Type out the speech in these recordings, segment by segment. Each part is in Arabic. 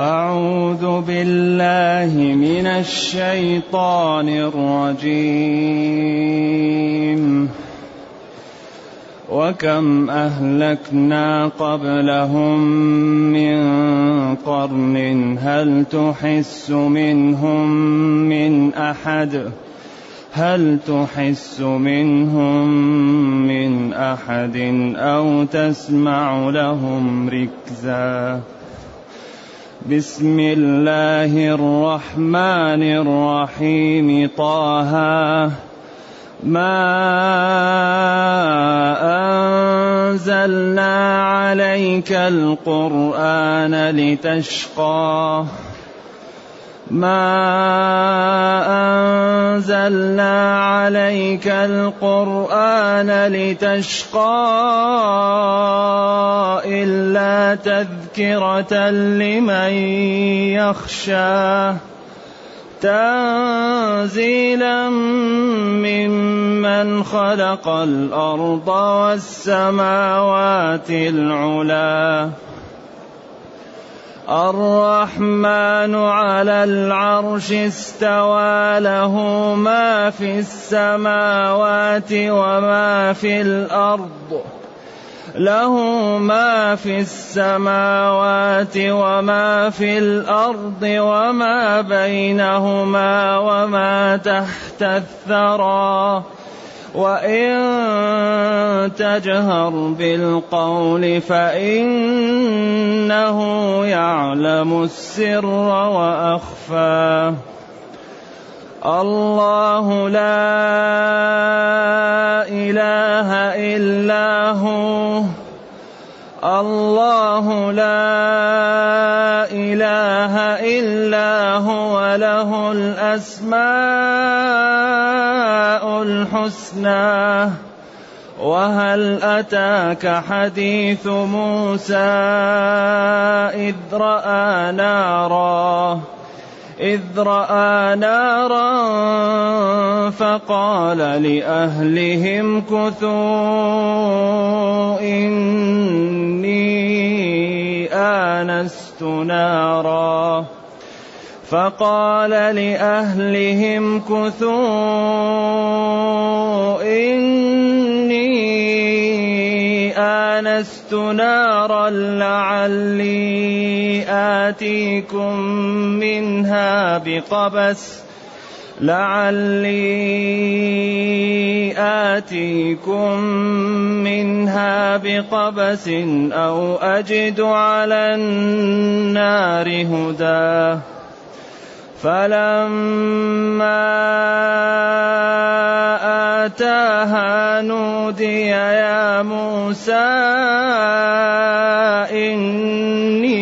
أعوذ بالله من الشيطان الرجيم. وكم أهلكنا قبلهم من قرن هل تحس منهم من أحد؟ هل تحس منهم من أحد أو تسمع لهم ركزاً؟ بسم الله الرحمن الرحيم طه. ما أنزلنا عليك القرآن لتشقى. ما انزلنا عليك القران لتشقى الا تذكره لمن يخشى تنزيلا ممن خلق الأرض والسماوات العلى الرحمن على العرش استوى له ما في السماوات وما في الأرض. له ما في السماوات وما في الأرض وما بينهما وما تحت الثرى. وإن تجهر بالقول فإنه يعلم السر وأخفى. الله لا إله إلا هو. الله لا إله إلا هو. له الأسماء الحسنى وهل أتاك حديث موسى إذ رأى نارا؟ إذ رأى نارا فقال لأهلهم كثوا إني آنست نارا. فقال لأهلهم كثوا إني آنست نارا لعلي آتيكم منها بقبس لعلي آتيكم منها بقبس أو أجد على النار هدى فلما آتاها نودي يا موسى إني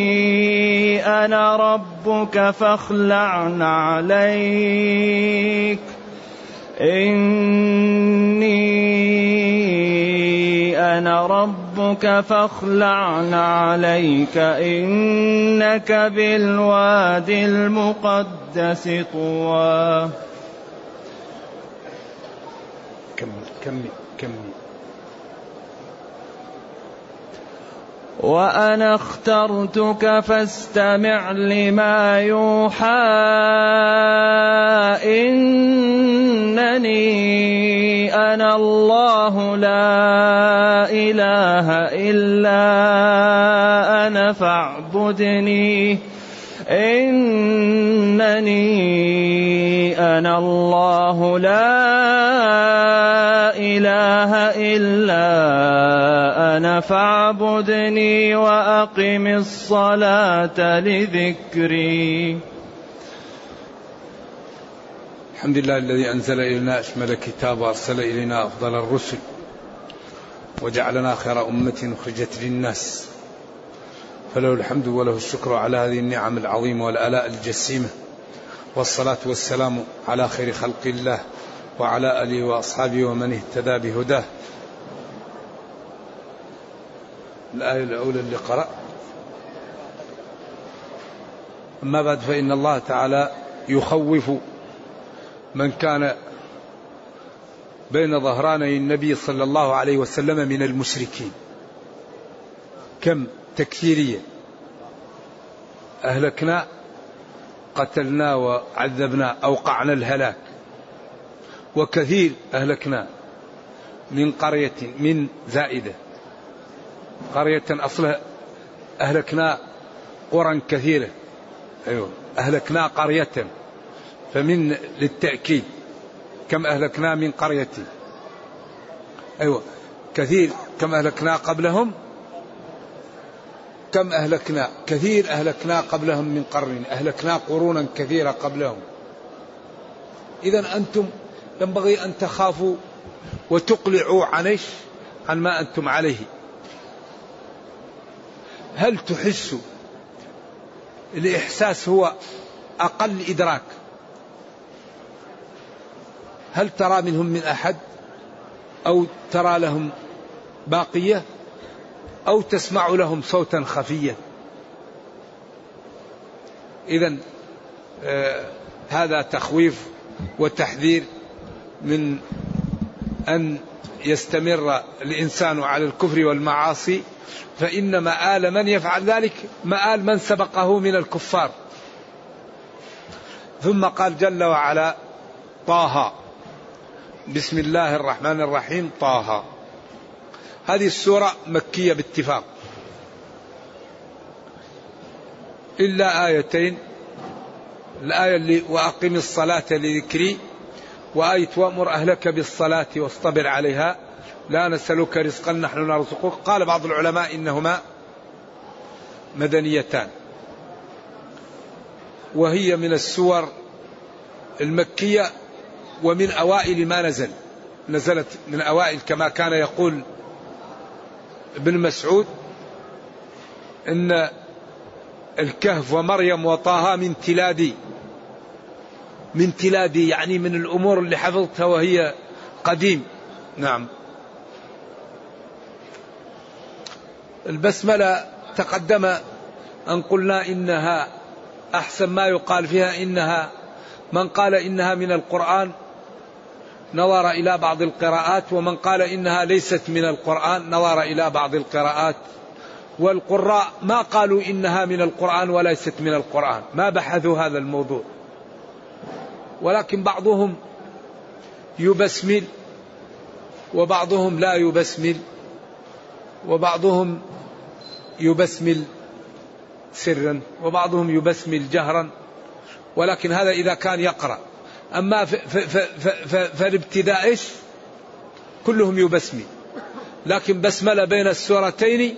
أنا ربك فاخلع عليك. إني أنا ربك فاخلع عليك إنك بالوادي المقدس طوى. كمل كمل كمل وأنا اخترتك فاستمع لما يوحى. إنني أنا الله لا إله إلا أنا فاعبدني. إنني أنا الله لا إله إلا أنا فاعبدني وأقم الصلاة لذكري. الحمد لله الذي أنزل إلينا أشمل كتاب وأرسل إلينا أفضل الرسل وجعلنا خير أمة أخرجت للناس. فله الحمد وله الشكر على هذه النعم العظيمة والآلاء الجسيمة. والصلاة والسلام على خير خلق الله وعلى آله وأصحابه ومن اهتدى بهداه. الآية الأولى اللي قرأ. أما بعد فإن الله تعالى يخوف من كان بين ظهراني النبي صلى الله عليه وسلم من المشركين. كم؟ تكثيريا أهلكنا قتلنا وعذبنا أوقعنا الهلاك. وكثير أهلكنا من قرية من زائدة. قرية أصلها أهلكنا قرى كثيرة. أيوة أهلكنا قرية. فمن للتأكيد كم أهلكنا من قرية. أيوة كثير كم أهلكنا قبلهم. كم أهلكنا؟ كثير أهلكنا قبلهم من قرن. أهلكنا قرونا كثيرة قبلهم. إذا أنتم ينبغي أن تخافوا وتقلعوا عن عن ما أنتم عليه. هل تحسوا الإحساس هو أقل إدراك؟ هل ترى منهم من أحد؟ أو ترى لهم باقية؟ أو تسمع لهم صوتا خفيا. إذا آه هذا تخويف وتحذير من أن يستمر الإنسان على الكفر والمعاصي فإن مآل من يفعل ذلك؟ مآل من سبقه من الكفار. ثم قال جل وعلا طه. بسم الله الرحمن الرحيم طه. هذه السورة مكية باتفاق. إلا آيتين. الآية اللي وأقم الصلاة لذكري. وآية وأمر أهلك بالصلاة واصطبر عليها. لا نسألك رزقا نحن نرزقك. قال بعض العلماء إنهما مدنيتان. وهي من السور المكية ومن أوائل ما نزل. نزلت من أوائل كما كان يقول ابن مسعود إن الكهف ومريم وطه من تلادي من تلادي يعني من الأمور اللي حفظتها وهي قديم. نعم. البسملة تقدم أن قلنا إنها أحسن ما يقال فيها إنها من قال إنها من القرآن نظر إلى بعض القراءات ومن قال إنها ليست من القرآن نظر إلى بعض القراءات. والقراء ما قالوا إنها من القرآن وليست من القرآن. ما بحثوا هذا الموضوع. ولكن بعضهم يبسمل وبعضهم لا يبسمل وبعضهم يبسمل سرا وبعضهم يبسمل جهرا. ولكن هذا إذا كان يقرأ. أما فالابتداء إيش؟ كلهم يبسمل لكن بسملة بين السورتين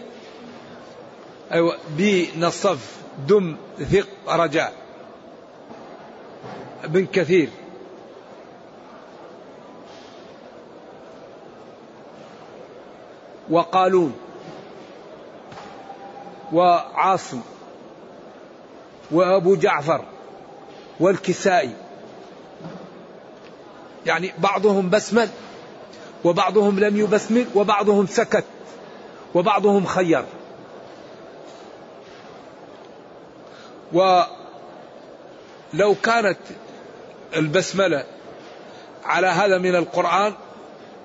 أيوة بنصف دم ثق رجاء. ابن كثير. وقالون. وعاصم. وأبو جعفر. والكسائي. يعني بعضهم بسمل وبعضهم لم يبسمل وبعضهم سكت وبعضهم خير. ولو كانت البسملة على هذا من القرآن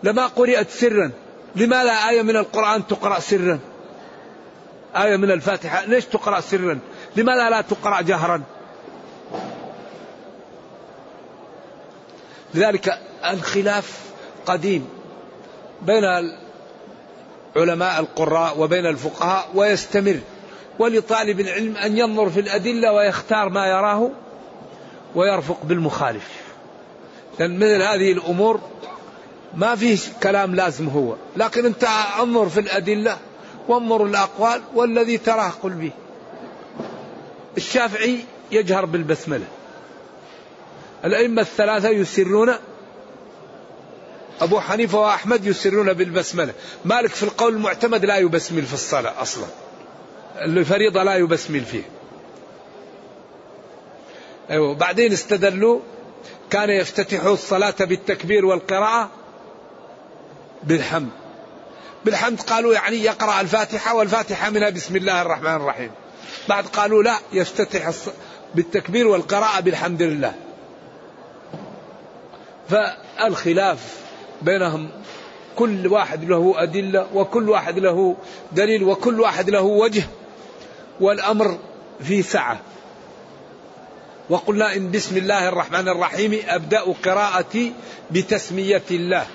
لما قرأت سرا. لماذا آية من القرآن تقرأ سرا؟ آية من الفاتحة ليش تقرأ سرا؟ لماذا لا تقرأ جهرا؟ لذلك الخلاف قديم بين علماء القراء وبين الفقهاء ويستمر ولطالب العلم أن ينظر في الأدلة ويختار ما يراه ويرفق بالمخالف. لأن مثل هذه الأمور ما فيه كلام لازم هو لكن أنت أنظر في الأدلة وانظر الأقوال والذي تراه قل به. الشافعي يجهر بالبسملة. الأئمة الثلاثة يسرون أبو حنيفة وأحمد يسرون بالبسملة. مالك في القول المعتمد لا يبسمل في الصلاة أصلا. الفريضة لا يبسمل فيه أيوة بعدين استدلوا كان يفتتح الصلاة بالتكبير والقراءة بالحمد. بالحمد قالوا يعني يقرأ الفاتحة والفاتحة منها بسم الله الرحمن الرحيم. بعد قالوا لا يفتتح بالتكبير والقراءة بالحمد لله. فالخلاف بينهم كل واحد له أدلة وكل واحد له دليل وكل واحد له وجه والأمر في سعة. وقلنا إن بسم الله الرحمن الرحيم أبدأ قراءتي بتسمية الله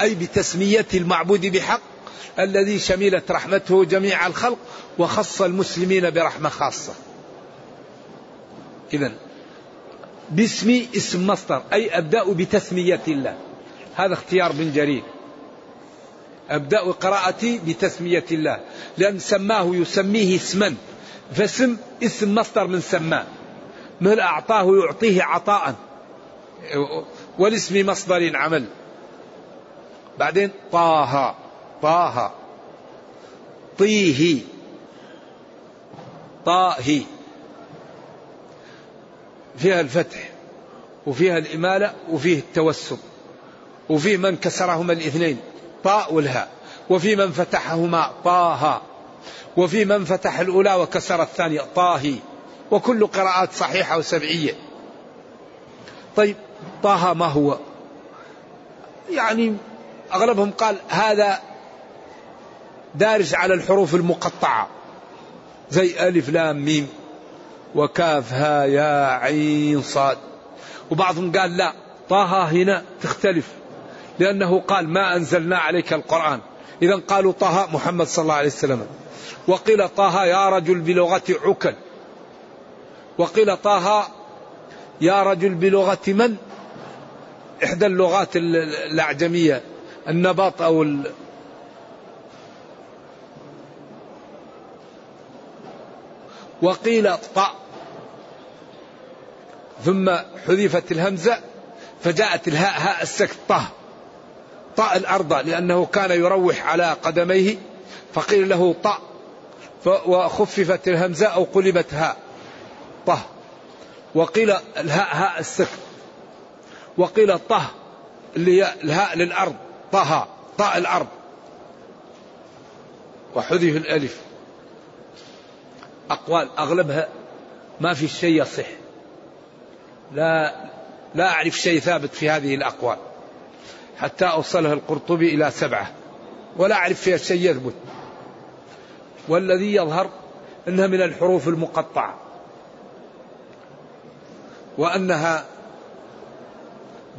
أي بتسمية المعبود بحق الذي شملت رحمته جميع الخلق وخص المسلمين برحمة خاصة. إذا باسمي اسم مصدر أي أبدأ بتسمية الله. هذا اختيار بن جرير. أبدأ قراءتي بتسمية الله. لأن سماه يسميه اسما فاسم اسم مصدر من سماه. مثل أعطاه يعطيه عطاء. والاسم مصدر عمل. بعدين طه طه. طيه طاهي فيها الفتح وفيها الإمالة وفيه التوسط وفيه من كسرهما الاثنين طاء والهاء وفي من فتحهما طه وفي من فتح الأولى وكسر الثانية طاهي وكل قراءات صحيحة وسبعية. طيب طه ما هو؟ يعني أغلبهم قال هذا دارج على الحروف المقطعة زي ألف لام ميم. وكاف ها يا عين صاد. وبعضهم قال لا طه هنا تختلف لأنه قال ما أنزلنا عليك القرآن. إذا قالوا طه محمد صلى الله عليه وسلم. وقيل طه يا رجل بلغة عكل. وقيل طه يا رجل بلغة من؟ إحدى اللغات الأعجمية النباط أو وقيل طأ ثم حذفت الهمزة فجاءت الهاء هاء السكت طه. طأ الأرض لأنه كان يروح على قدميه فقيل له طأ وخففت الهمزة أو قلبت هاء. طه. وقيل الهاء هاء السكت. وقيل طه اللي هي الهاء للأرض. طه طاء الأرض. وحذف الألف. أقوال أغلبها ما في شيء يصح. لا لا أعرف شيء ثابت في هذه الأقوال. حتى أوصله القرطبي إلى سبعة. ولا أعرف فيها شيء يثبت. والذي يظهر أنها من الحروف المقطعة. وأنها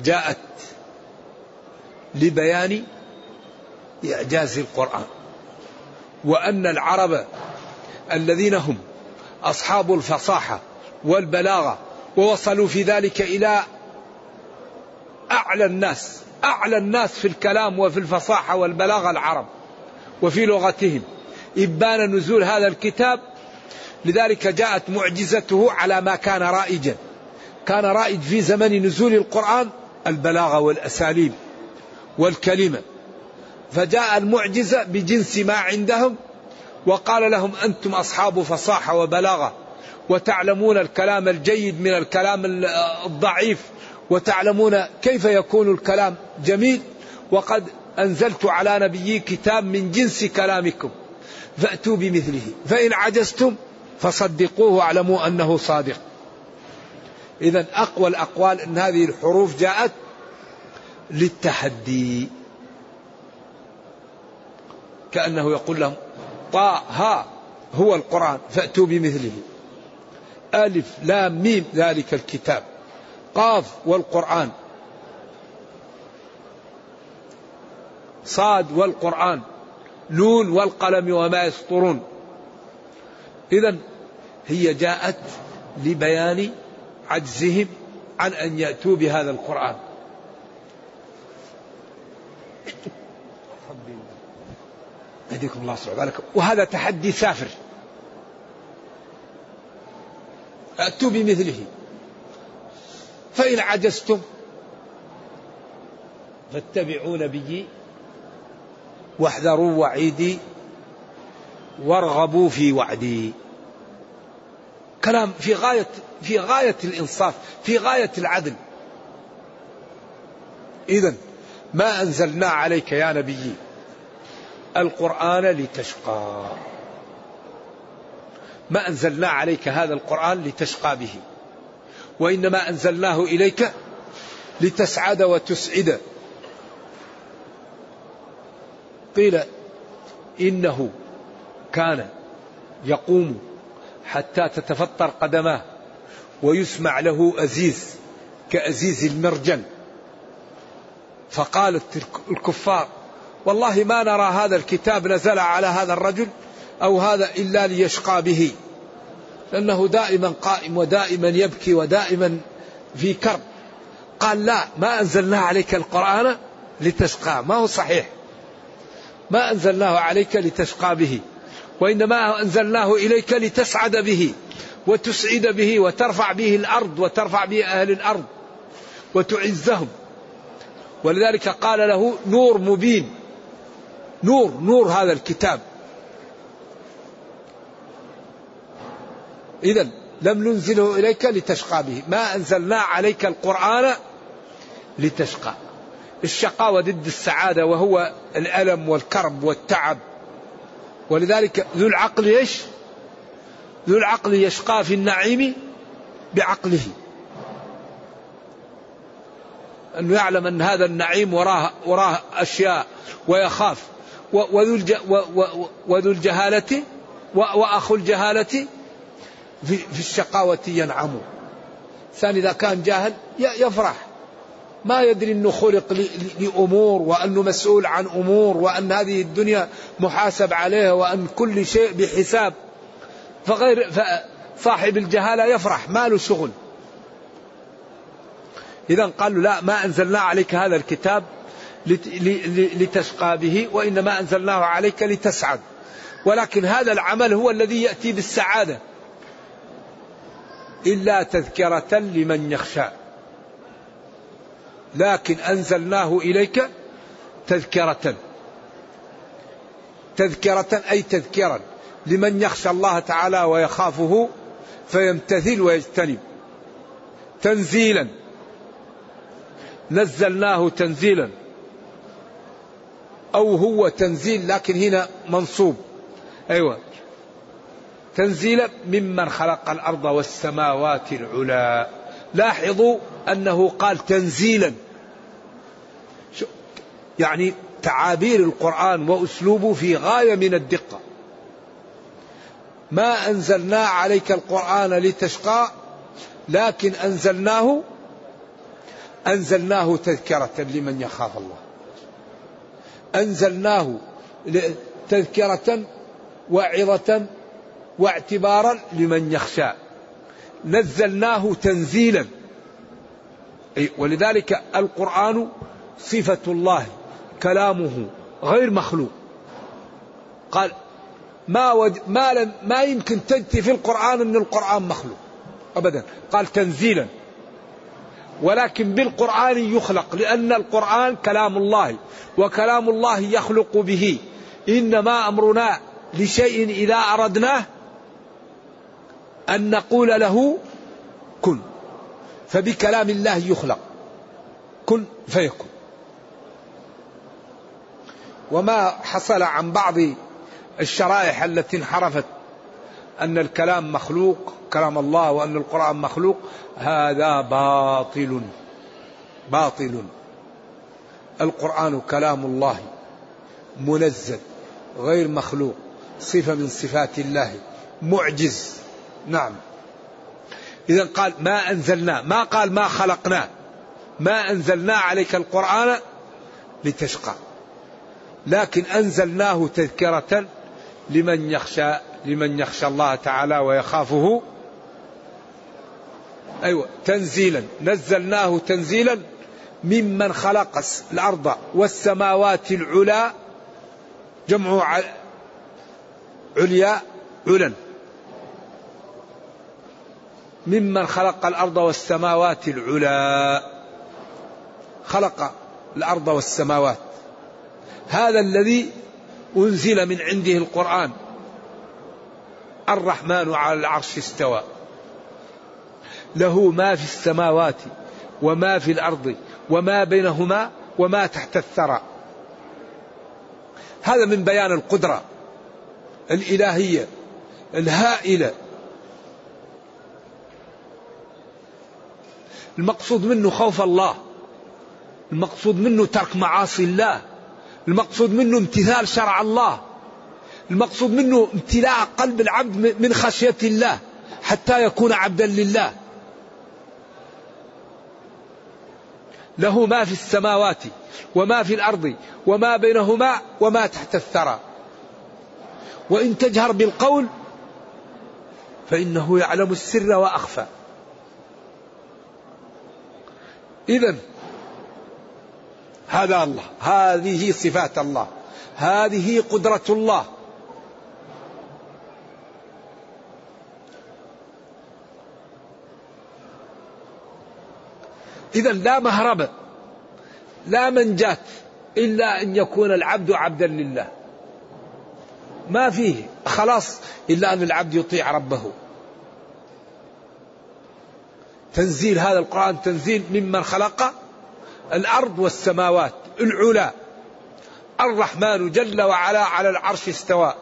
جاءت لبيان إعجاز القرآن. وأن العرب الذين هم أصحاب الفصاحة والبلاغة ووصلوا في ذلك إلى أعلى الناس أعلى الناس في الكلام وفي الفصاحة والبلاغة العرب وفي لغتهم. إبان نزول هذا الكتاب لذلك جاءت معجزته على ما كان رائجا. كان رائج في زمن نزول القرآن البلاغة والأساليب والكلمة. فجاء المعجزة بجنس ما عندهم وقال لهم أنتم أصحاب فصاحة وبلاغة وتعلمون الكلام الجيد من الكلام الضعيف وتعلمون كيف يكون الكلام جميل وقد أنزلت على نبيي كتاب من جنس كلامكم فأتوا بمثله فإن عجزتم فصدقوه واعلموا أنه صادق. إذا أقوى الأقوال أن هذه الحروف جاءت للتحدي. كأنه يقول لهم ها هو القرآن فأتوا بمثله. ألف لام ميم ذلك الكتاب. قاف والقرآن. صاد والقرآن. نون والقلم وما يسطرون. إذا هي جاءت لبيان عجزهم عن أن يأتوا بهذا القرآن. يهديكم الله سبحانه وهذا تحدي سافر. أتوا بمثله. فإن عجزتم فاتبعوا نبيي واحذروا وعيدي وارغبوا في وعدي. كلام في غاية في غاية الإنصاف في غاية العدل. إذا ما أنزلنا عليك يا نبي. القرآن لتشقى. ما أنزلنا عليك هذا القرآن لتشقى به. وإنما أنزلناه إليك لتسعد وتسعد. قيل إنه كان يقوم حتى تتفطر قدماه ويسمع له أزيز كأزيز المرجل. فقالت الكفار والله ما نرى هذا الكتاب نزل على هذا الرجل أو هذا إلا ليشقى به. لأنه دائما قائم ودائما يبكي ودائما في كرب. قال لا ما أنزلنا عليك القرآن لتشقى. ما هو صحيح. ما أنزلناه عليك لتشقى به. وإنما أنزلناه إليك لتسعد به وتسعد به وترفع به الأرض وترفع به أهل الأرض وتعزهم. ولذلك قال له نور مبين. نور نور هذا الكتاب. إذا لم ننزله إليك لتشقى به. ما أنزلنا عليك القرآن لتشقى. الشقاوة ضد السعادة وهو الألم والكرب والتعب. ولذلك ذو العقل إيش؟ ذو العقل يشقى في النعيم بعقله. أنه يعلم أن هذا النعيم وراه, وراه أشياء ويخاف. وذو, الجهالة وأخو الجهالة في, في الشقاوة ينعم. الإنسان إذا كان جاهل يفرح. ما يدري أنه خلق لأمور وأنه مسؤول عن أمور وأن هذه الدنيا محاسب عليها وأن كل شيء بحساب. فغير صاحب الجهالة يفرح ما له شغل إذا قالوا لا ما أنزلنا عليك هذا الكتاب لتشقى به وإنما أنزلناه عليك لتسعد. ولكن هذا العمل هو الذي يأتي بالسعادة. إلا تذكرة لمن يخشى. لكن أنزلناه إليك تذكرة. تذكرة أي تذكرا لمن يخشى الله تعالى ويخافه فيمتثل ويجتنب. تنزيلا. نزلناه تنزيلا. أو هو تنزيل لكن هنا منصوب. أيوة. تنزيلا ممن خلق الأرض والسماوات العلى لاحظوا أنه قال تنزيلا. يعني تعابير القرآن وأسلوبه في غاية من الدقة. ما أنزلنا عليك القرآن لتشقى لكن أنزلناه أنزلناه تذكرة لمن يخاف الله. أنزلناه تذكرة وعظة واعتبارا لمن يخشى. نزلناه تنزيلا. ولذلك القرآن صفة الله كلامه غير مخلوق. قال ما ود ما لم ما يمكن تجتي في القرآن أن القرآن مخلوق. أبدا. قال تنزيلا. ولكن بالقرآن يخلق لأن القرآن كلام الله وكلام الله يخلق به. إنما أمرنا لشيء إذا أردناه أن نقول له كن. فبكلام الله يخلق. كن فيكن وما حصل عن بعض الشرائح التي انحرفت أن الكلام مخلوق. كلام الله وأن القرآن مخلوق هذا باطل. باطل. القرآن كلام الله منزل غير مخلوق صفة من صفات الله معجز. نعم. إذا قال ما أنزلنا ما قال ما خلقنا ما أنزلنا عليك القرآن لتشقى. لكن أنزلناه تذكرة لمن يخشى لمن يخشى الله تعالى ويخافه. أيوة تنزيلا. نزلناه تنزيلا ممن خلق الأرض والسماوات العلا جمع عليا علا ممن خلق الأرض والسماوات العلا. خلق الأرض والسماوات. هذا الذي أنزل من عنده القرآن. الرحمن على العرش استوى. له ما في السماوات وما في الأرض وما بينهما وما تحت الثرى. هذا من بيان القدرة الإلهية الهائلة. المقصود منه خوف الله المقصود منه ترك معاصي الله المقصود منه امتثال شرع الله المقصود منه امتلاء قلب العبد من خشية الله حتى يكون عبدا لله. له ما في السماوات وما في الأرض وما بينهما وما تحت الثرى. وإن تجهر بالقول فإنه يعلم السر وأخفى. إذا هذا الله هذه صفات الله هذه قدرة الله. إذا لا مهرب لا منجاة إلا أن يكون العبد عبدا لله. ما فيه خلاص إلا أن العبد يطيع ربه. تنزيل هذا القرآن تنزيل ممن خلق الأرض والسماوات العلا. الرحمن جل وعلا على العرش استوى.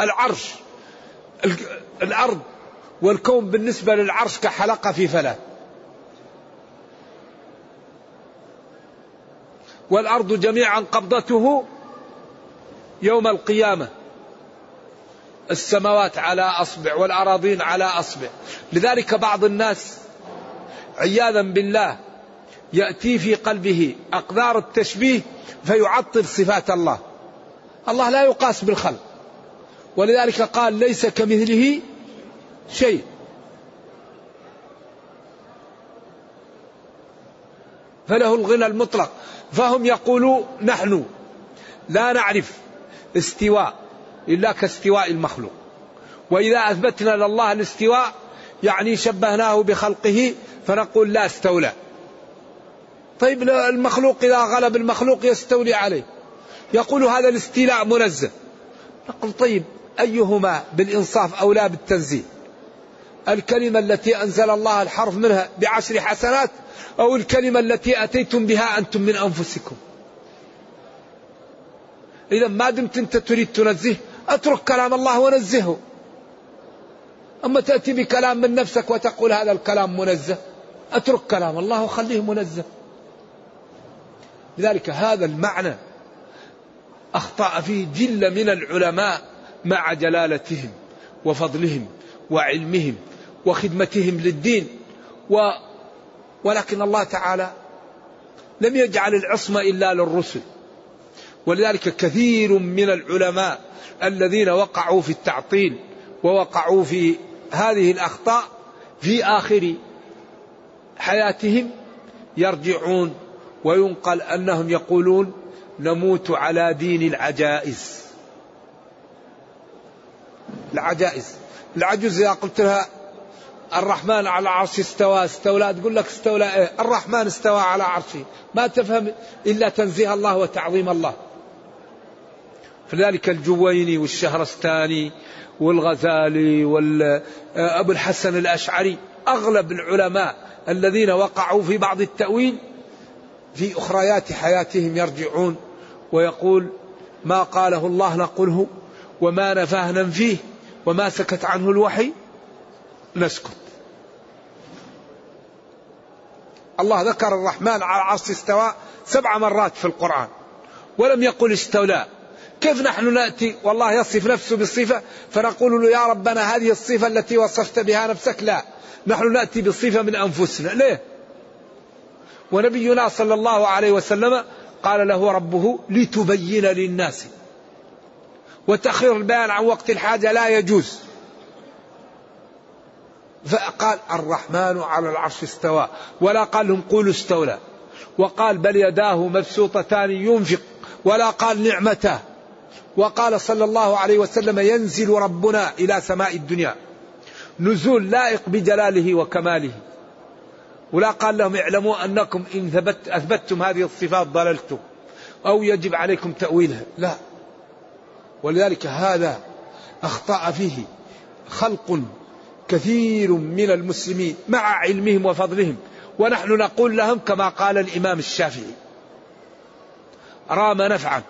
العرش الأرض والكون بالنسبة للعرش كحلقة في فلاة والأرض جميعا قبضته يوم القيامة. السماوات على أصبع والأراضين على أصبع. لذلك بعض الناس عياذا بالله يأتي في قلبه أقدار التشبيه فيعطل صفات الله. الله لا يقاس بالخلق. ولذلك قال ليس كمثله شيء. فله الغنى المطلق. فهم يقولون نحن. لا نعرف استواء إلا كاستواء المخلوق. وإذا أثبتنا لله الاستواء يعني شبهناه بخلقه فنقول لا استولى. طيب المخلوق إذا غلب المخلوق يستولي عليه. يقول هذا الاستيلاء منزه. نقول طيب أيهما بالإنصاف أو لا بالتنزيه؟ الكلمة التي أنزل الله الحرف منها بعشر حسنات أو الكلمة التي أتيتم بها أنتم من أنفسكم. إذا ما دمت أنت تريد تنزه أترك كلام الله ونزهه. أما تأتي بكلام من نفسك وتقول هذا الكلام منزه أترك كلام الله وخليه منزه. لذلك هذا المعنى أخطأ فيه جل من العلماء مع جلالتهم وفضلهم وعلمهم. وخدمتهم للدين. و ولكن الله تعالى لم يجعل العصمة إلا للرسل. ولذلك كثير من العلماء الذين وقعوا في التعطيل ووقعوا في هذه الأخطاء في آخر حياتهم يرجعون وينقل أنهم يقولون نموت على دين العجائز. العجائز. العجوز إذا قلت لها الرحمن على عرش استوى استولى تقول لك استولى إيه؟ الرحمن استوى على عرشه. ما تفهم إلا تنزيه الله وتعظيم الله. فذلك الجويني والشهرستاني والغزالي وأبو الحسن الأشعري أغلب العلماء الذين وقعوا في بعض التأويل في أخريات حياتهم يرجعون ويقول ما قاله الله نقوله وما نفاه ننفيه وما سكت عنه الوحي. نسكت. الله ذكر الرحمن على العرش استوى سبع مرات في القرآن ولم يقل استولى. كيف نحن نأتي؟ والله يصف نفسه بالصفة فنقول له يا ربنا هذه الصفة التي وصفت بها نفسك؟ لا. نحن نأتي بالصفة من أنفسنا. ليه؟ ونبينا صلى الله عليه وسلم قال له ربه لتبين للناس وتأخير البيان عن وقت الحاجة لا يجوز. فقال الرحمن على العرش استوى ولا قال لهم قولوا استولى. وقال بل يداه مبسوطتان ينفق ولا قال نعمته. وقال صلى الله عليه وسلم ينزل ربنا إلى سماء الدنيا. نزول لائق بجلاله وكماله. ولا قال لهم اعلموا أنكم إن ثبت أثبتتم هذه الصفات ضللتم أو يجب عليكم تأويلها. لا. ولذلك هذا أخطأ فيه خلق كثير من المسلمين مع علمهم وفضلهم. ونحن نقول لهم كما قال الإمام الشافعي رام نفعا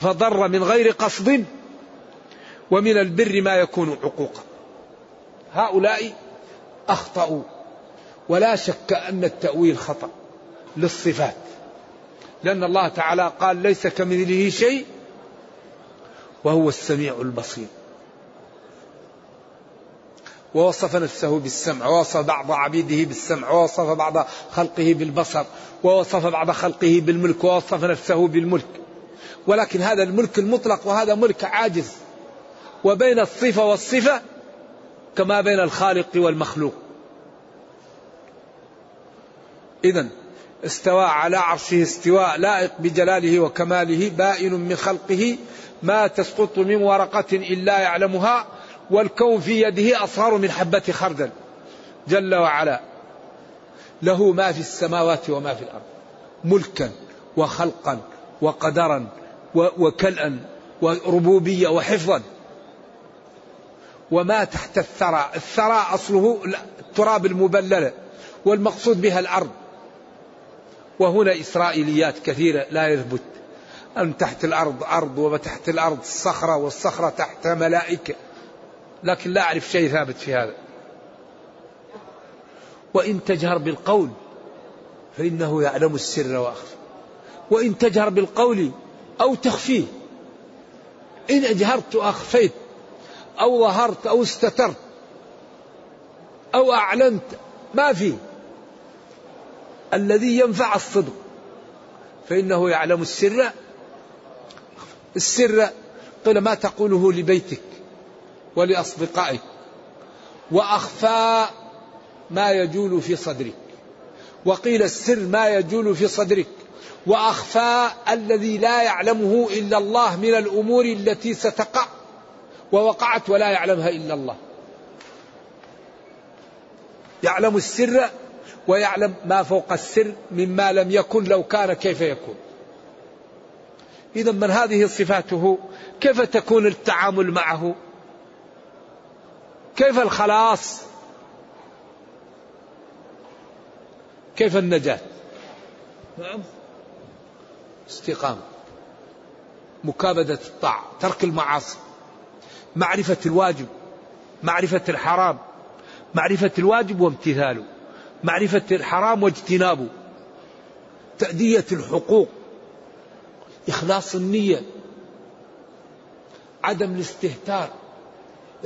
فضر من غير قصد ومن البر ما يكون عقوقا. هؤلاء أخطأوا. ولا شك أن التأويل خطأ للصفات لأن الله تعالى قال ليس كمثله شيء وهو السميع البصير. ووصف نفسه بالسمع ووصف بعض عبيده بالسمع ووصف بعض خلقه بالبصر ووصف بعض خلقه بالملك ووصف نفسه بالملك. ولكن هذا الملك المطلق وهذا ملك عاجز. وبين الصفة والصفة كما بين الخالق والمخلوق. إذا استوى على عرشه استواء لائق بجلاله وكماله بائن من خلقه ما تسقط من ورقة إلا يعلمها. والكون في يده أصغر من حبة خردل. جل وعلا له ما في السماوات وما في الأرض ملكا وخلقا وقدرا وكلأ وربوبية وحفظا. وما تحت الثرى الثرى أصله التراب المبلل والمقصود بها الأرض. وهنا إسرائيليات كثيرة لا يثبت أن تحت الأرض أرض وتحت الأرض الصخرة والصخرة تحت ملائكة. لكن لا أعرف شيء ثابت في هذا. وإن تجهر بالقول فإنه يعلم السر وأخفى. وإن تجهر بالقول أو تخفيه. إن أجهرت أخفيت أو ظهرت أو استترت أو أعلنت ما في. الذي ينفع الصدق فإنه يعلم السر. السر قيل ما تقوله لبيتك. ولأصدقائك وأخفى ما يجول في صدرك وقيل السر ما يجول في صدرك وأخفى الذي لا يعلمه إلا الله من الأمور التي ستقع ووقعت ولا يعلمها إلا الله. يعلم السر ويعلم ما فوق السر مما لم يكن لو كان كيف يكون. إذا من هذه صفاته كيف تكون التعامل معه؟ كيف الخلاص؟ كيف النجاة؟ نعم. استقامة مكابدة الطاعة ترك المعاصي معرفة الواجب معرفة الحرام معرفة الواجب وامتثاله معرفة الحرام واجتنابه تأدية الحقوق إخلاص النية عدم الاستهتار.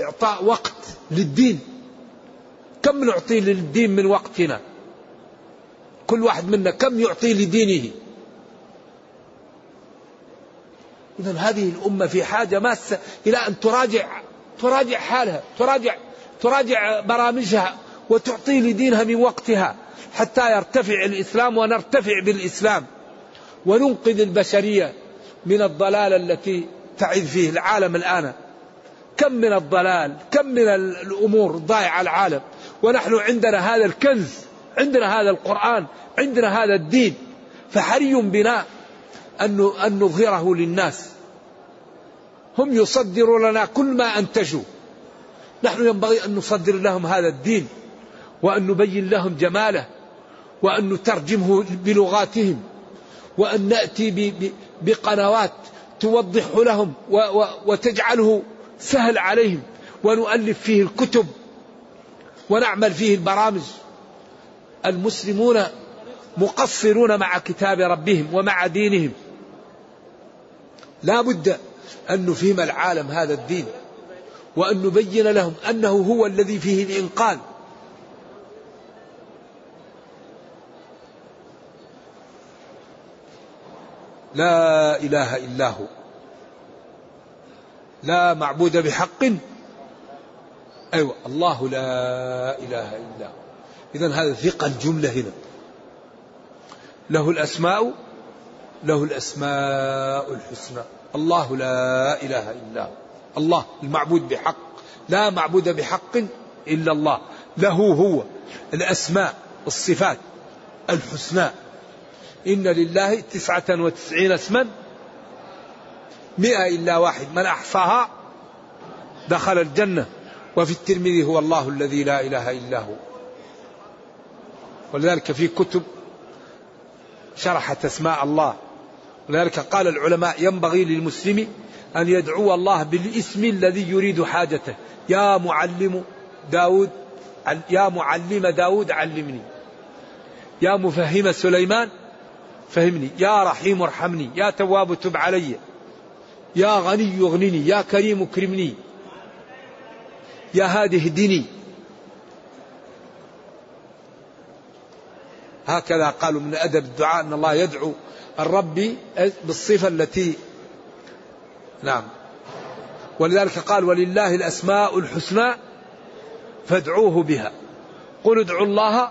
إعطاء وقت للدين. كم نعطي للدين من وقتنا؟ كل واحد منا كم يعطي لدينه؟ إذا هذه الأمة في حاجة ماسة إلى أن تراجع تراجع حالها تراجع تراجع برامجها وتعطي لدينها من وقتها حتى يرتفع الإسلام ونرتفع بالإسلام. وننقذ البشرية من الضلال التي تعذ فيه العالم الآن. كم من الضلال كم من الأمور ضائعة العالم. ونحن عندنا هذا الكنز عندنا هذا القرآن عندنا هذا الدين. فحري بنا أن أن نظهره للناس. هم يصدروا لنا كل ما أنتجوا. نحن ينبغي أن نصدر لهم هذا الدين وأن نبين لهم جماله وأن نترجمه بلغاتهم وأن نأتي بقنوات توضح لهم وتجعله سهل عليهم ونؤلف فيه الكتب ونعمل فيه البرامج. المسلمون مقصرون مع كتاب ربهم ومع دينهم. لا بد أن نفهم العالم هذا الدين وأن نبين لهم أنه هو الذي فيه الإنقاذ. لا إله إلا هو. لا معبود بحق. أيوة الله لا إله إلا هو. إذا هذا ثقة الجملة هنا. له الأسماء له الأسماء الحسنى. الله لا إله إلا هو. الله المعبود بحق. لا معبود بحق إلا الله. له هو الأسماء الصفات الحسنى. إن لله تسعة وتسعين اسما. مئة إلا واحد. من أحصاها دخل الجنة. وفي الترمذي هو الله الذي لا إله إلا هو. ولذلك في كتب شرحت أسماء الله. ولذلك قال العلماء ينبغي للمسلم أن يدعو الله بالاسم الذي يريد حاجته. يا معلم داود يا معلم داود علمني. يا مفهم سليمان فهمني. يا رحيم ارحمني. يا تواب تب علي. يا غني يغنني يا كريم اكرمني يا هادي اهدني هكذا قالوا من أدب الدعاء أن الله يدعو الرب بالصفة التي نعم. ولذلك قال ولله الأسماء الحسنى فادعوه بها. قل ادعوا الله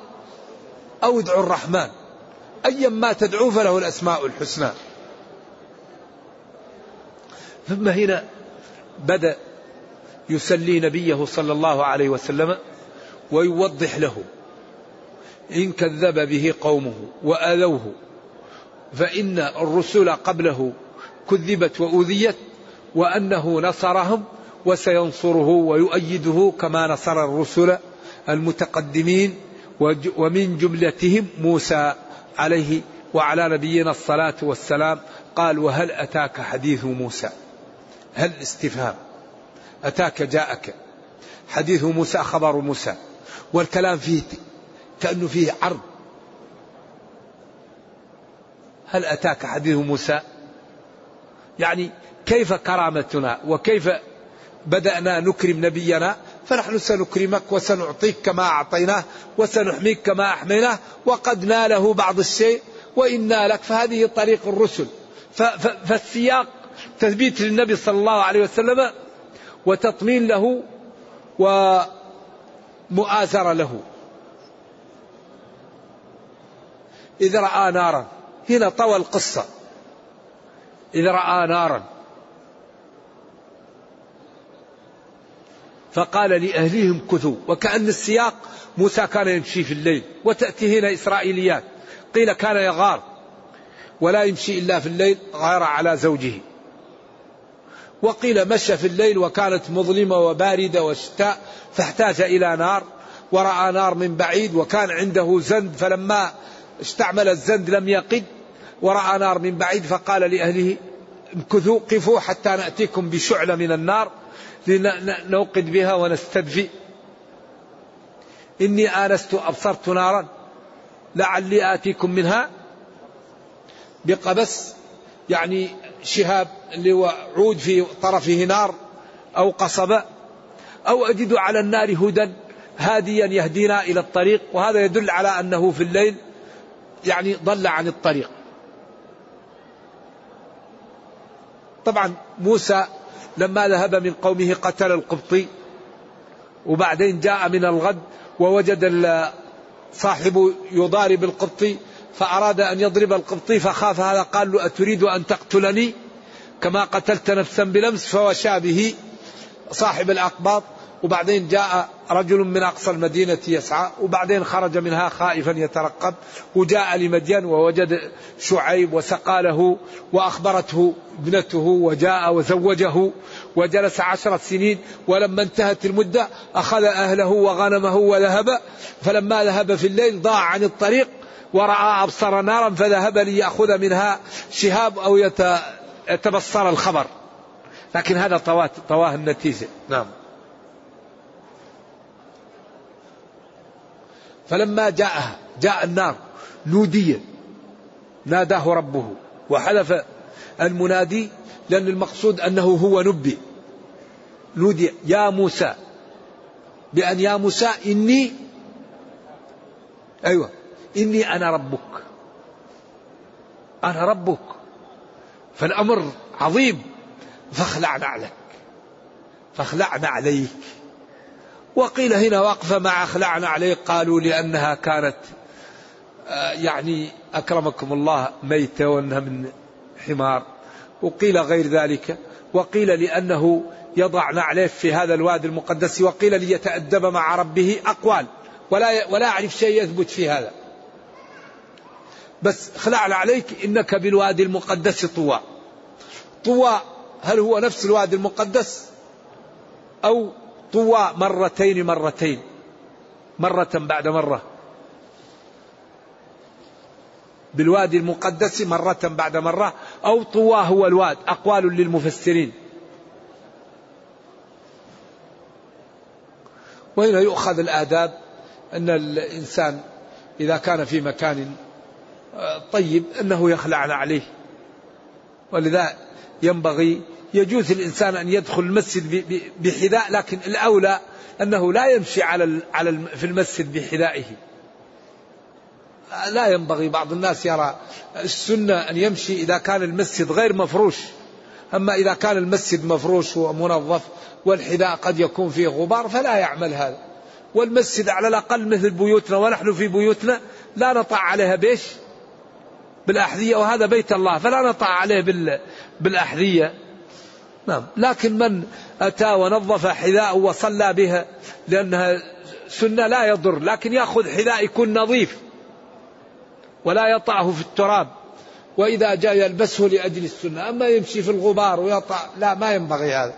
أو ادعوا الرحمن. أيا ما تدعوه فله الأسماء الحسنى. ثم هنا بدأ يسلي نبيه صلى الله عليه وسلم ويوضح له إن كذب به قومه وآذوه فإن الرسل قبله كذبت وأوذيت وأنه نصرهم وسينصره ويؤيده كما نصر الرسل المتقدمين ومن جملتهم موسى عليه وعلى نبينا الصلاة والسلام قال وهل أتاك حديث موسى؟ هل استفهام؟ أتاك جاءك. حديث موسى خبر موسى. والكلام فيه كأنه فيه عرض. هل أتاك حديث موسى؟ يعني كيف كرامتنا وكيف بدأنا نكرم نبينا؟ فنحن سنكرمك وسنعطيك كما أعطيناه وسنحميك كما أحميناه وقد ناله بعض الشيء وإن نالك فهذه طريق الرسل. فالسياق تثبيت للنبي صلى الله عليه وسلم وتطمين له ومؤازرة له. إذ رأى نارا. هنا طوى القصة. إذ رأى نارا. فقال لأهلهم كثوا. وكأن السياق موسى كان يمشي في الليل. وتأتي هنا إسرائيليات. قيل كان يغار. ولا يمشي إلا في الليل غار على زوجه. وقيل مشى في الليل وكانت مظلمة وباردة وشتاء فاحتاج إلى نار ورأى نار من بعيد وكان عنده زند فلما استعمل الزند لم يقد ورأى نار من بعيد فقال لأهله امكثوا قفوا حتى نأتيكم بشعلة من النار لنوقد بها ونستدفئ. إني آنست أبصرت نارا لعلي آتيكم منها بقبس يعني شهاب اللي عود في طرفه نار أو قصبة أو أجد على النار هدى هاديا يهدينا إلى الطريق وهذا يدل على أنه في الليل يعني ضل عن الطريق. طبعا موسى لما ذهب من قومه قتل القبطي وبعدين جاء من الغد ووجد صاحبه يضارب القبطي فأراد أن يضرب القبطي فخاف هذا قال له أتريد أن تقتلني؟ كما قتلت نفسا بلمس فوشى به صاحب الأقباط. وبعدين جاء رجل من أقصى المدينة يسعى وبعدين خرج منها خائفا يترقب. وجاء لمدين ووجد شعيب وسقى له وأخبرته ابنته وجاء وزوجه. وجلس عشرة سنين ولما انتهت المدة أخذ أهله وغنمه وذهب. فلما ذهب في الليل ضاع عن الطريق ورأى أبصر نارا فذهب ليأخذ منها شهاب أو يتبصر الخبر. لكن هذا طواه, طواه النتيجة. نعم. فلما جاءها جاء النار نودي ناداه ربه وحلف المنادي لأن المقصود أنه هو نبي. نودي يا موسى. بأن يا موسى إني أيوة. إني أنا ربك. أنا ربك. فالأمر عظيم. فاخلعنا عليك. فاخلعنا عليك. وقيل هنا وقف مع أخلعنا عليه قالوا لأنها كانت آه، يعني أكرمكم الله ميتة وأنها من حمار. وقيل غير ذلك. وقيل لأنه يضع نعليه في هذا الوادي المقدس. وقيل ليتأدب مع ربه أقوال. ولا ولا أعرف شيء يثبت في هذا. بس خلعنا عليك إنك بالوادي المقدس طوى طوى هل هو نفس الوادي المقدس؟ أو طوى مرتين مرتين. مرة بعد مرة. بالوادي المقدس مرة بعد مرة. أو طوى هو الواد أقوال للمفسرين. وهنا يؤخذ الآداب أن الإنسان إذا كان في مكان طيب أنه يخلع عليه. ولذا ينبغي يجوز الإنسان أن يدخل المسجد بحذاء لكن الأولى أنه لا يمشي على على في المسجد بحذائه. لا ينبغي بعض الناس يرى السنة أن يمشي إذا كان المسجد غير مفروش. أما إذا كان المسجد مفروش ومنظف والحذاء قد يكون فيه غبار فلا يعمل هذا. والمسجد على الأقل مثل بيوتنا ونحن في بيوتنا لا نطع عليها بيش بالأحذية وهذا بيت الله فلا نطع عليه بالأحذية. نعم. لكن من أتى ونظف حذاءه وصلى بها لأنها سنة لا يضر لكن يأخذ حذاء يكون نظيف ولا يطعه في التراب وإذا جاء يلبسه لأجل السنة. أما يمشي في الغبار ويطع لا ما ينبغي هذا.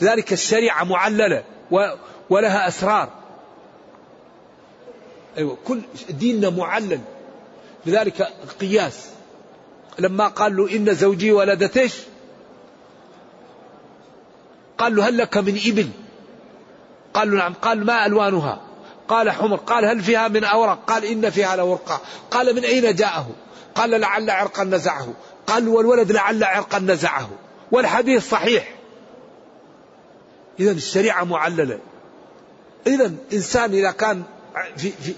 لذلك الشريعة معللة ولها أسرار. أيوة كل ديننا معلل. لذلك قياس. لما قال له إن زوجي ولدت إيش قال له هل لك من إبل؟ قال له نعم. قال ما ألوانها؟ قال حمر. قال هل فيها من أورق؟ قال إن فيها لورقة. قال من أين جاءه؟ قال لعل عرقا نزعه. قال والولد لعل عرقا نزعه. والحديث صحيح. إذا الشريعة معللة. إذا إنسان إذا كان في, في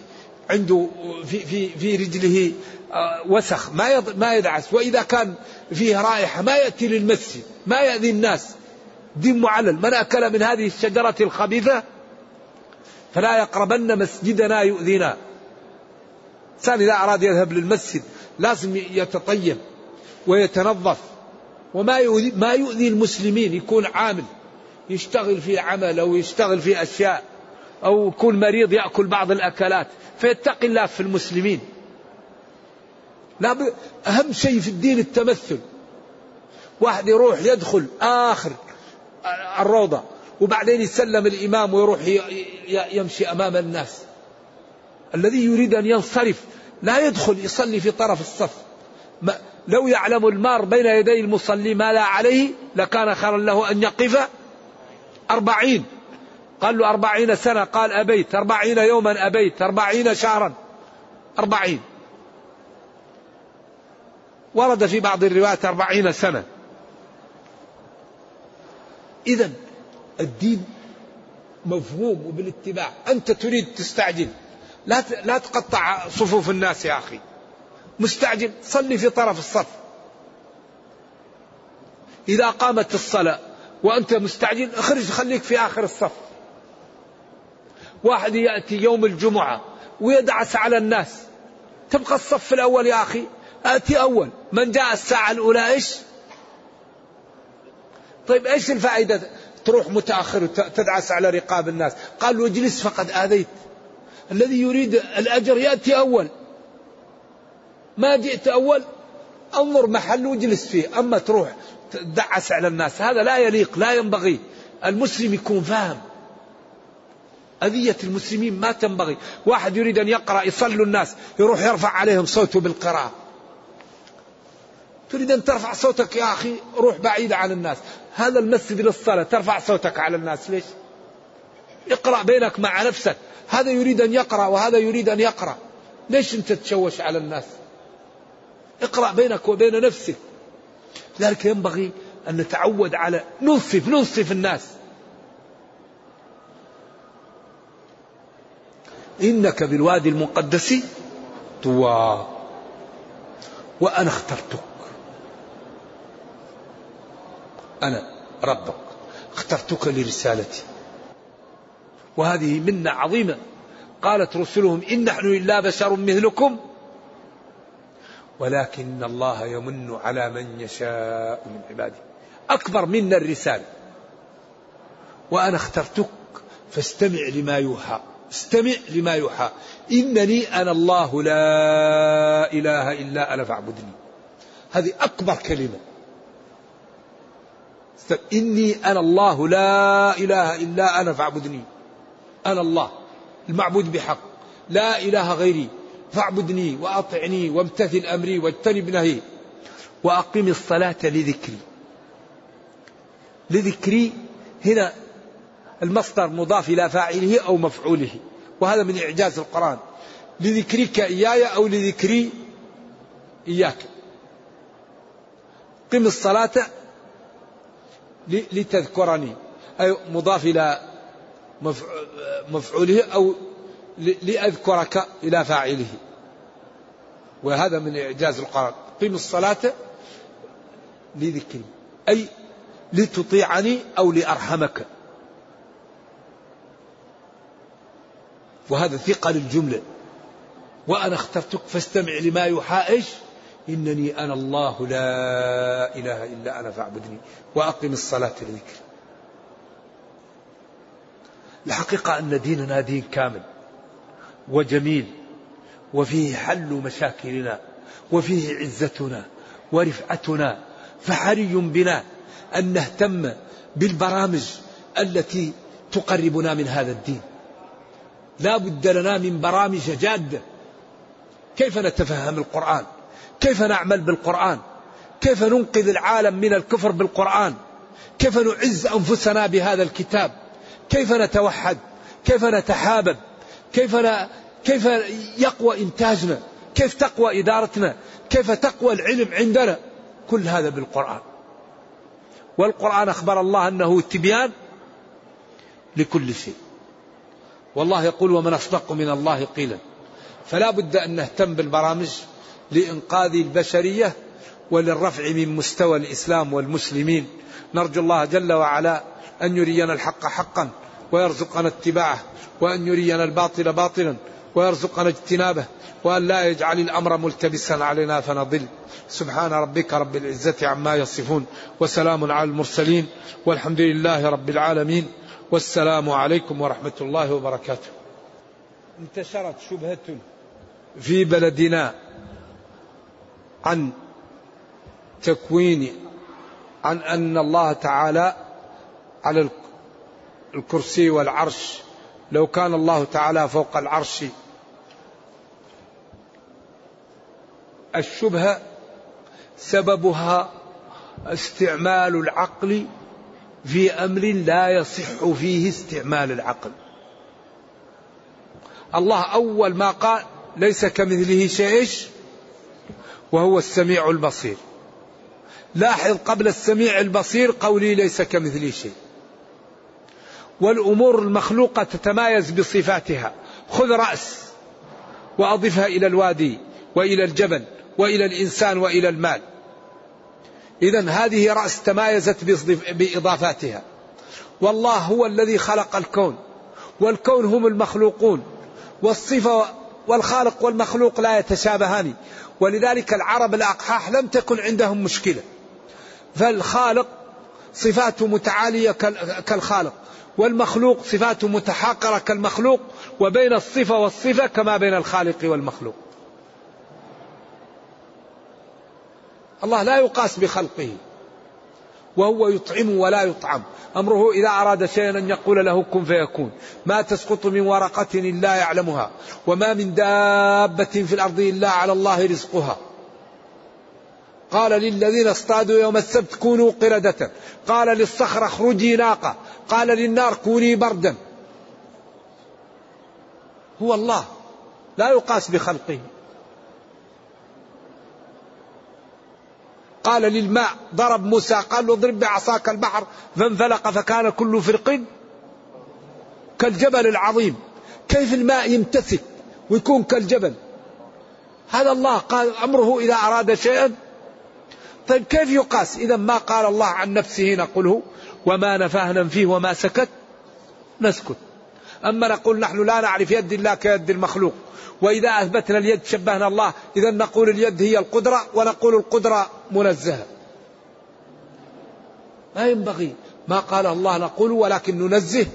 عنده في في في رجله آه، وسخ ما ما يدعس. وإذا كان فيه رائحة ما يأتي للمسجد ما يأذي الناس. دين معلل من أكل من هذه الشجرة الخبيثة؟ فلا يقربن مسجدنا يؤذينا. الإنسان إذا أراد يذهب للمسجد لازم يتطيب ويتنظف. وما يؤذي ما يؤذي المسلمين يكون عامل يشتغل في عمل أو يشتغل في أشياء. أو يكون مريض يأكل بعض الأكلات. فيتقي الله في المسلمين. لا أهم شيء في الدين التمثل. واحد يروح يدخل آخر الروضة وبعدين يسلم الإمام ويروح يمشي أمام الناس. الذي يريد أن ينصرف لا يدخل يصلي في طرف الصف. ما لو يعلم المار بين يدي المصلي ما لا عليه لكان خيرا له أن يقف أربعين. قال له أربعين سنة. قال أبيت. أربعين يوما أبيت. أربعين شهرا. أربعين. ورد في بعض الروايات أربعين سنة. إذا الدين مفهوم وبالاتباع. أنت تريد تستعجل. لا لا تقطع صفوف الناس يا أخي. مستعجل. صلي في طرف الصف. إذا قامت الصلاة وأنت مستعجل اخرج خليك في آخر الصف. واحد يأتي يوم الجمعة ويدعس على الناس. تبقى الصف الأول يا أخي. آتي أول. من جاء الساعة الأولى إيش؟ طيب إيش الفائدة؟ تروح متأخر وتدعس على رقاب الناس. قالوا اجلس فقد آذيت. الذي يريد الأجر يأتي أول. ما جئت أول؟ انظر محل واجلس فيه. أما تروح تدعس على الناس. هذا لا يليق لا ينبغي. المسلم يكون فاهم. أذية المسلمين ما تنبغي. واحد يريد أن يقرأ يصلوا الناس يروح يرفع عليهم صوته بالقراءة. تريد أن ترفع صوتك يا أخي روح بعيد عن الناس. هذا المسجد للصلاة ترفع صوتك على الناس. ليش؟ اقرأ بينك مع نفسك. هذا يريد أن يقرأ وهذا يريد أن يقرأ. ليش أنت تشوش على الناس؟ اقرأ بينك وبين نفسك. لذلك ينبغي أن نتعود على ننصف ننصف الناس. إنك بالوادي المقدس طوى. وأنا اخترتك. أنا ربك. اخترتك لرسالتي. وهذه منة عظيمة. قالت رسلهم إن نحن إلا بشر مثلكم. ولكن الله يمن على من يشاء من عباده. أكبر منا الرسالة. وأنا اخترتك فاستمع لما يوحى. استمع لما يوحى. إنني أنا الله لا إله إلا أنا فاعبدني. هذه أكبر كلمة. إني أنا الله لا إله إلا أنا فاعبدني. أنا الله. المعبود بحق. لا إله غيري. فاعبدني وأطعني وامتثل أمري واجتنب نهي. وأقم الصلاة لذكري. لذكري هنا المصدر مضاف إلى فاعله أو مفعوله. وهذا من إعجاز القرآن. لذكرك إياي أو لذكري إياك. قم الصلاة لتذكرني. أي مضاف إلى مفعوله أو لأذكرك إلى فاعله. وهذا من إعجاز القرآن. قم الصلاة لذكري. أي لتطيعني أو لأرحمك. وهذا ثقة للجملة. وأنا اخترتك فاستمع لما إيش إنني أنا الله لا إله إلا أنا فاعبدني وأقم الصلاة لذكري الحقيقة أن ديننا دين كامل وجميل وفيه حل مشاكلنا وفيه عزتنا ورفعتنا فحري بنا أن نهتم بالبرامج التي تقربنا من هذا الدين. لا بد لنا من برامج جادة كيف نتفهم القرآن؟ كيف نعمل بالقرآن؟ كيف ننقذ العالم من الكفر بالقرآن؟ كيف نعز أنفسنا بهذا الكتاب؟ كيف نتوحد؟ كيف نتحابب؟ كيف ن... كيف يقوى إنتاجنا؟ كيف تقوى إدارتنا؟ كيف تقوى العلم عندنا؟ كل هذا بالقرآن. والقرآن أخبر الله أنه تبيان لكل شيء. والله يقول ومن أصدق من الله قيلا. فلا بد أن نهتم بالبرامج لإنقاذ البشرية وللرفع من مستوى الإسلام والمسلمين. نرجو الله جل وعلا أن يرينا الحق حقا ويرزقنا اتباعه وأن يرينا الباطل باطلا ويرزقنا اجتنابه وأن لا يجعل الأمر ملتبسا علينا فنضل. سبحان ربك رب العزة عما يصفون وسلام على المرسلين والحمد لله رب العالمين. والسلام عليكم ورحمة الله وبركاته. انتشرت شبهة في بلدنا عن تكوين عن أن الله تعالى على الكرسي والعرش. لو كان الله تعالى فوق العرش. الشبهة سببها استعمال العقل في أمر لا يصح فيه استعمال العقل. الله أول ما قال ليس كمثله شيء وهو السميع البصير. لاحظ قبل السميع البصير قولي ليس كمثله شيء. والأمور المخلوقة تتمايز بصفاتها. خذ رأس وأضفها إلى الوادي وإلى الجبل وإلى الإنسان وإلى المال. إذا هذه رأس تمايزت بإضافاتها. والله هو الذي خلق الكون. والكون هم المخلوقون. والصفة والخالق والمخلوق لا يتشابهان. ولذلك العرب الأقحاح لم تكن عندهم مشكلة. فالخالق صفاته متعالية كالخالق. والمخلوق صفاته متحاقرة كالمخلوق. وبين الصفة والصفة كما بين الخالق والمخلوق. الله لا يقاس بخلقه. وهو يطعم ولا يطعم. أمره إذا أراد شيئا أن يقول له كن فيكون. ما تسقط من ورقة إلا يعلمها. وما من دابة في الأرض إلا على الله رزقها. قال للذين اصطادوا يوم السبت كونوا قردة. قال للصخرة اخرجي ناقة. قال للنار كوني بردا. هو الله. لا يقاس بخلقه. قال للماء ضرب موسى قال له اضرب بعصاك البحر فانفلق فكان كل فرق كالجبل العظيم. كيف الماء يمتسك ويكون كالجبل؟ هذا الله قال أمره إذا أراد شيئا. طيب كيف يقاس؟ إذا ما قال الله عن نفسه نقوله وما نفاه ننفيه وما سكت نسكت. أما نقول نحن لا نعرف يد الله كيد المخلوق. وإذا أثبتنا اليد شبهنا الله إذا نقول اليد هي القدرة ونقول القدرة منزهة. ما ينبغي. ما قال الله نقول ولكن ننزه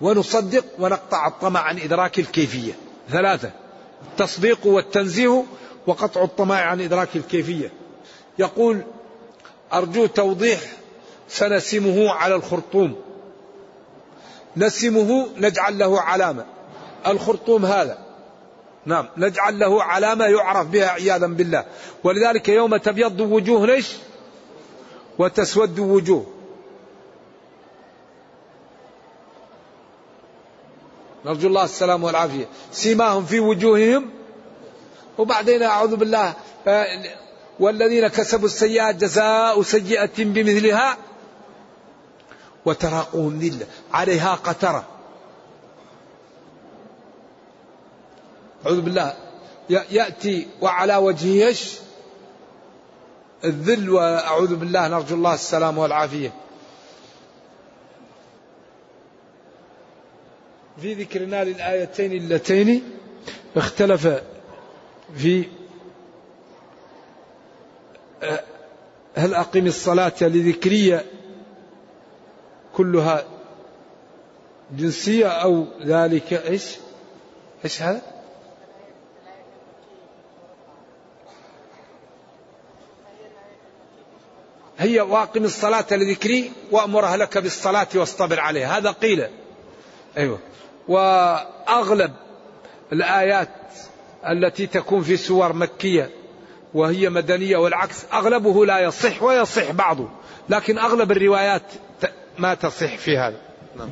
ونصدق ونقطع الطمع عن إدراك الكيفية. ثلاثة التصديق والتنزيه وقطع الطمع عن إدراك الكيفية. يقول أرجو توضيح سنسمه على الخرطوم. نسمه نجعل له علامة. الخرطوم هذا. نعم نجعل له علامة يعرف بها عياذا بالله. ولذلك يوم تبيض وجوه ليش؟ وتسود وجوه. نرجو الله السلام والعافية. سيماهم في وجوههم. وبعدين أعوذ بالله والذين كسبوا السيئات جزاء سيئة بمثلها. وتراقهم ذلة عليها قترة. أعوذ بالله. يأتي وعلى وجهه إيش؟ الذل وأعوذ بالله نرجو الله السلام والعافية. في ذكرنا للآيتين اللتين اختلف في هل أقم الصلاة لذكرية كلها جنسية أو ذلك إيش؟ إيش هذا؟ هي واقم الصلاة لذكري وأمر أهلك بالصلاة واصطبر عليها. هذا قيل. أيوة. وأغلب الآيات التي تكون في سور مكية وهي مدنية والعكس أغلبه لا يصح ويصح بعضه. لكن أغلب الروايات ما تصح في هذا نعم.